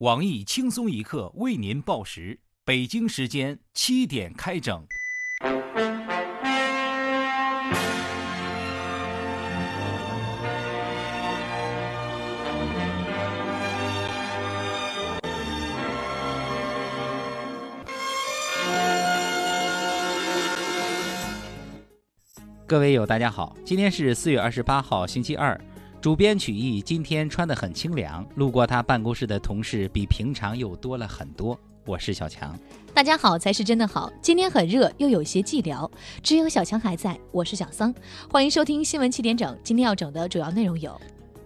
网易轻松一刻为您报时，北京时间七点开整。各位友，大家好，今天是四月二十八号，星期二。主编曲艺今天穿得很清凉，路过他办公室的同事比平常又多了很多。我是小强，大家好才是真的好。今天很热，又有些寂寥，只有小强还在。我是小桑，欢迎收听新闻七点整。今天要整的主要内容有。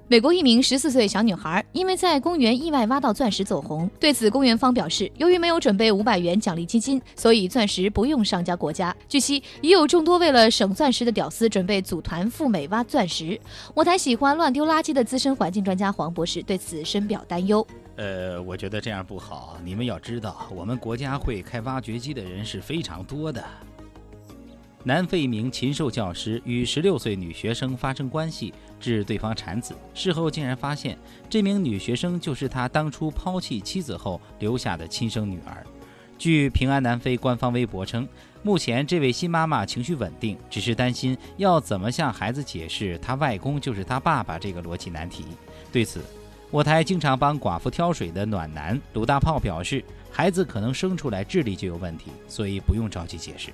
美国一名十四岁小女孩因为在公园意外挖到钻石走红。对此，公园方表示，由于没有准备五百元奖励基金，所以钻石不用上交国家。据悉，已有众多为了省钻石的屌丝准备组团赴美挖钻石。我台喜欢乱丢垃圾的资深环境专家黄博士对此深表担忧。呃，我觉得这样不好。你们要知道，我们国家会开挖掘机的人是非常多的。南非一名禽兽教师与十六岁女学生发生关系，致对方产子。事后竟然发现，这名女学生就是他当初抛弃妻子后留下的亲生女儿。据平安南非官方微博称，目前这位新妈妈情绪稳定，只是担心要怎么向孩子解释他外公就是他爸爸这个逻辑难题。对此，我台经常帮寡妇挑水的暖男鲁大炮表示，孩子可能生出来智力就有问题，所以不用着急解释。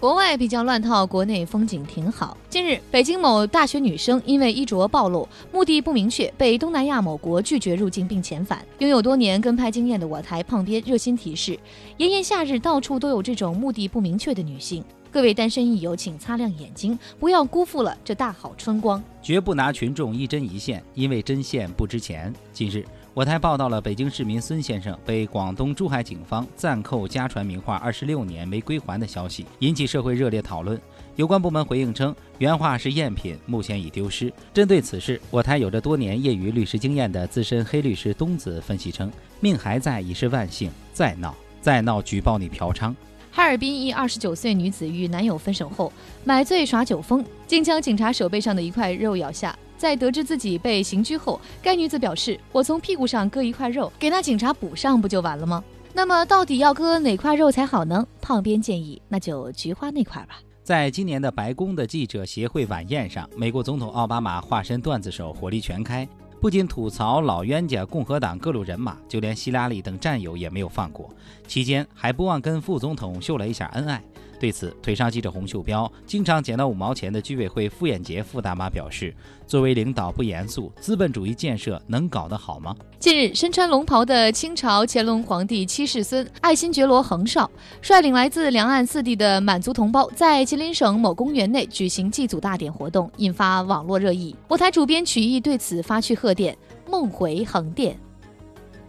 国外比较乱套，国内风景挺好。近日，北京某大学女生因为衣着暴露、目的不明确，被东南亚某国拒绝入境并遣返。拥有多年跟拍经验的我台胖编热心提示：炎炎夏日，到处都有这种目的不明确的女性。各位单身益友，请擦亮眼睛，不要辜负了这大好春光。绝不拿群众一针一线，因为针线不值钱。近日。我台报道了北京市民孙先生被广东珠海警方暂扣家传名画二十六年没归还的消息，引起社会热烈讨论。有关部门回应称，原画是赝品，目前已丢失。针对此事，我台有着多年业余律师经验的资深黑律师东子分析称：“命还在已是万幸，再闹再闹，举报你嫖娼。”哈尔滨一二十九岁女子与男友分手后，买醉耍酒疯，竟将警察手背上的一块肉咬下。在得知自己被刑拘后，该女子表示：“我从屁股上割一块肉，给那警察补上，不就完了吗？”那么，到底要割哪块肉才好呢？胖编建议，那就菊花那块吧。在今年的白宫的记者协会晚宴上，美国总统奥巴马化身段子手，火力全开，不仅吐槽老冤家共和党各路人马，就连希拉里等战友也没有放过。期间还不忘跟副总统秀了一下恩爱。对此，腿上系着红袖标、经常捡到五毛钱的居委会傅艳杰傅大妈表示：“作为领导不严肃，资本主义建设能搞得好吗？”近日，身穿龙袍的清朝乾隆皇帝七世孙爱新觉罗恒少率领来自两岸四地的满族同胞，在吉林省某公园内举行祭祖大典活动，引发网络热议。我台主编曲艺对此发去贺电：“梦回横店。”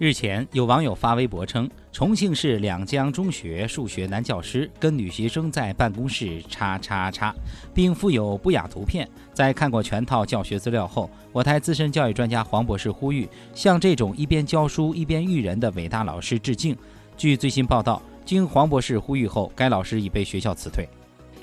日前，有网友发微博称，重庆市两江中学数学男教师跟女学生在办公室叉叉叉，并附有不雅图片。在看过全套教学资料后，我台资深教育专家黄博士呼吁，向这种一边教书一边育人的伟大老师致敬。据最新报道，经黄博士呼吁后，该老师已被学校辞退。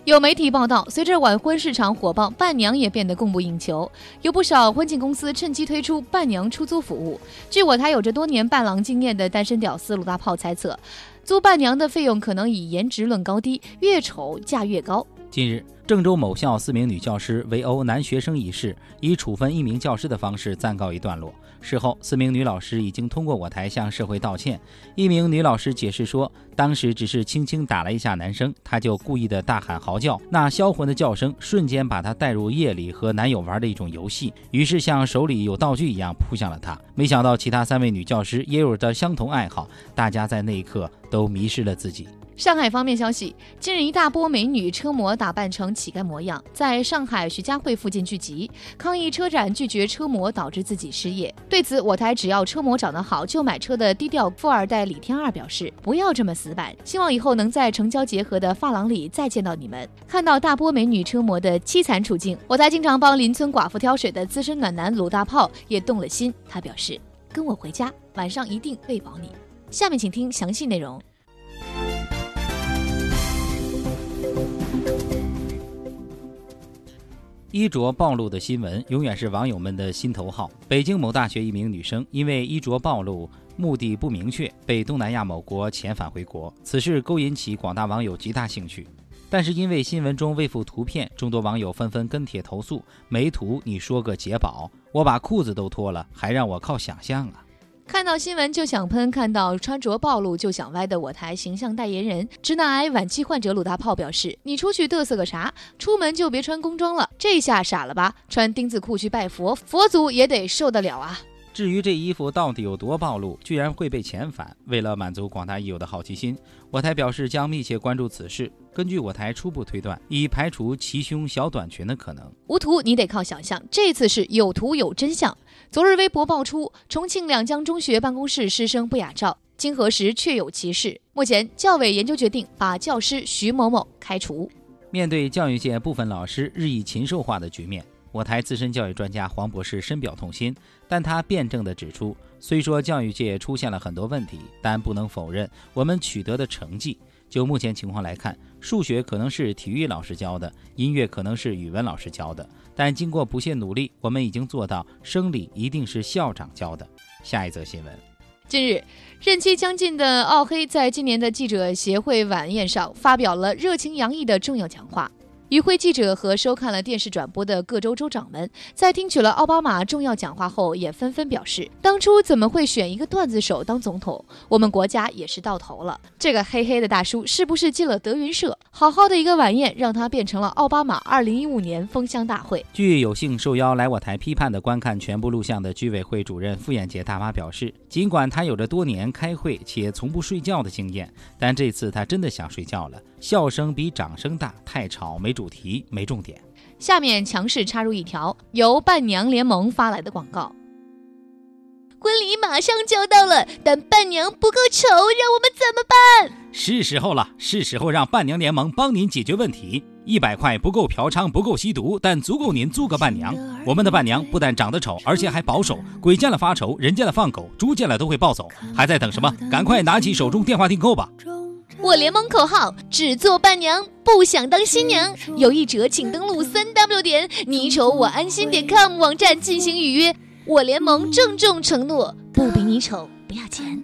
有媒体报道，随着晚婚市场火爆，伴娘也变得供不应求，有不少婚庆公司趁机推出伴娘出租服务。据我台有着多年伴郎经验的单身屌丝鲁大炮猜测，租伴娘的费用可能以颜值论高低，越丑价越高。近日，郑州某校四名女教师围殴男学生一事，以处分一名教师的方式暂告一段落。事后，四名女老师已经通过我台向社会道歉。一名女老师解释说，当时只是轻轻打了一下男生，他就故意的大喊嚎叫，那销魂的叫声瞬间把他带入夜里和男友玩的一种游戏，于是像手里有道具一样扑向了他。没想到其他三位女教师也有着相同爱好，大家在那一刻都迷失了自己。上海方面消息，近日一大波美女车模打扮成乞丐模样，在上海徐家汇附近聚集，抗议车展拒绝车模导致自己失业。对此，我台只要车模长得好就买车的低调富二代李天二表示：“不要这么死板，希望以后能在城郊结合的发廊里再见到你们。”看到大波美女车模的凄惨处境，我台经常帮邻村寡妇挑水的资深暖男鲁大炮也动了心。他表示：“跟我回家，晚上一定喂饱你。”下面请听详细内容。衣着暴露的新闻永远是网友们的心头好。北京某大学一名女生因为衣着暴露目的不明确，被东南亚某国遣返回国。此事勾引起广大网友极大兴趣。但是因为新闻中未附图片，众多网友纷纷跟帖投诉：“没图你说个解宝，我把裤子都脱了，还让我靠想象啊！”看到新闻就想喷，看到穿着暴露就想歪的我台形象代言人、直男癌晚期患者鲁大炮表示：“你出去嘚瑟个啥？出门就别穿工装了，这下傻了吧？穿丁字裤去拜佛，佛祖也得受得了啊！”至于这衣服到底有多暴露，居然会被遣返？为了满足广大益友的好奇心，我台表示将密切关注此事。根据我台初步推断，已排除齐胸小短裙的可能。无图你得靠想象，这次是有图有真相。昨日微博爆出重庆两江中学办公室师生不雅照，经核实确有其事。目前教委研究决定把教师徐某某开除。面对教育界部分老师日益禽兽化的局面。我台资深教育专家黄博士深表痛心，但他辩证地指出，虽说教育界出现了很多问题，但不能否认我们取得的成绩。就目前情况来看，数学可能是体育老师教的，音乐可能是语文老师教的，但经过不懈努力，我们已经做到生理一定是校长教的。下一则新闻：近日，任期将近的奥黑在今年的记者协会晚宴上发表了热情洋溢的重要讲话。与会记者和收看了电视转播的各州州长们，在听取了奥巴马重要讲话后，也纷纷表示：当初怎么会选一个段子手当总统？我们国家也是到头了。这个黑黑的大叔是不是进了德云社？好好的一个晚宴，让他变成了奥巴马2015年封箱大会。据有幸受邀来我台批判的观看全部录像的居委会主任傅艳杰大妈表示，尽管他有着多年开会且从不睡觉的经验，但这次他真的想睡觉了。笑声比掌声大，太吵没。主题没重点。下面强势插入一条由伴娘联盟发来的广告：婚礼马上就要到了，但伴娘不够丑，让我们怎么办？是时候了，是时候让伴娘联盟帮您解决问题。一百块不够嫖娼，不够吸毒，但足够您租个伴娘。我们的伴娘不但长得丑，而且还保守，鬼见了发愁，人见了放狗，猪见了都会暴走。还在等什么？赶快拿起手中电话订购吧！我联盟口号：只做伴娘，不想当新娘。有意者请登录三 w 点你丑我安心点 com 网站进行预约。我联盟郑重承诺：不比你丑，不要钱。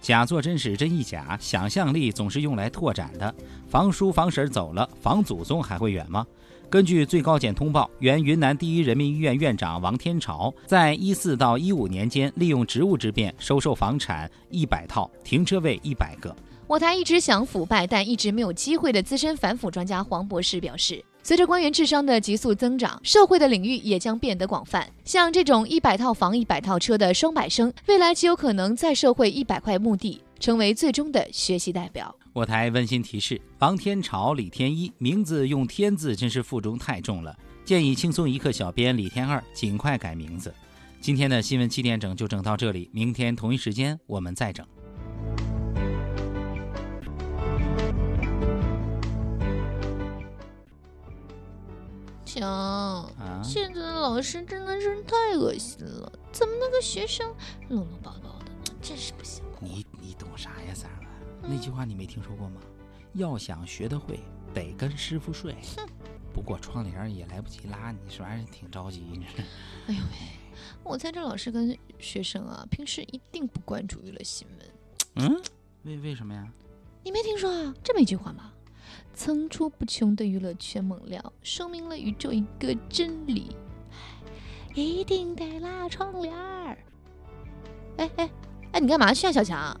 假作真是真亦假，想象力总是用来拓展的。房叔房婶走了，房祖宗还会远吗？根据最高检通报，原云南第一人民医院院长王天朝，在一四到一五年间，利用职务之便收受房产一百套，停车位一百个。我台一直想腐败但一直没有机会的资深反腐专家黄博士表示，随着官员智商的急速增长，社会的领域也将变得广泛。像这种一百套房一百套车的双百生，未来极有可能在社会一百块墓地。成为最终的学习代表。我台温馨提示：王天朝、李天一，名字用“天”字真是负重太重了，建议轻松一刻小编李天二尽快改名字。今天的新闻七点整就整到这里，明天同一时间我们再整。强，现在的老师真的是太恶心了，怎么那个学生乱乱八糟的，真是不行。啥呀，三儿？那句话你没听说过吗？要想学得会，得跟师傅睡。哼，不过窗帘也来不及拉，你说还是挺着急。哎呦喂，我猜这老师跟学生啊，平时一定不关注娱乐新闻。嗯，为为什么呀？你没听说啊？这么一句话吗？层出不穷的娱乐圈猛料，说明了宇宙一个真理：一定得拉窗帘儿。哎哎。哎，你干嘛去啊，小强？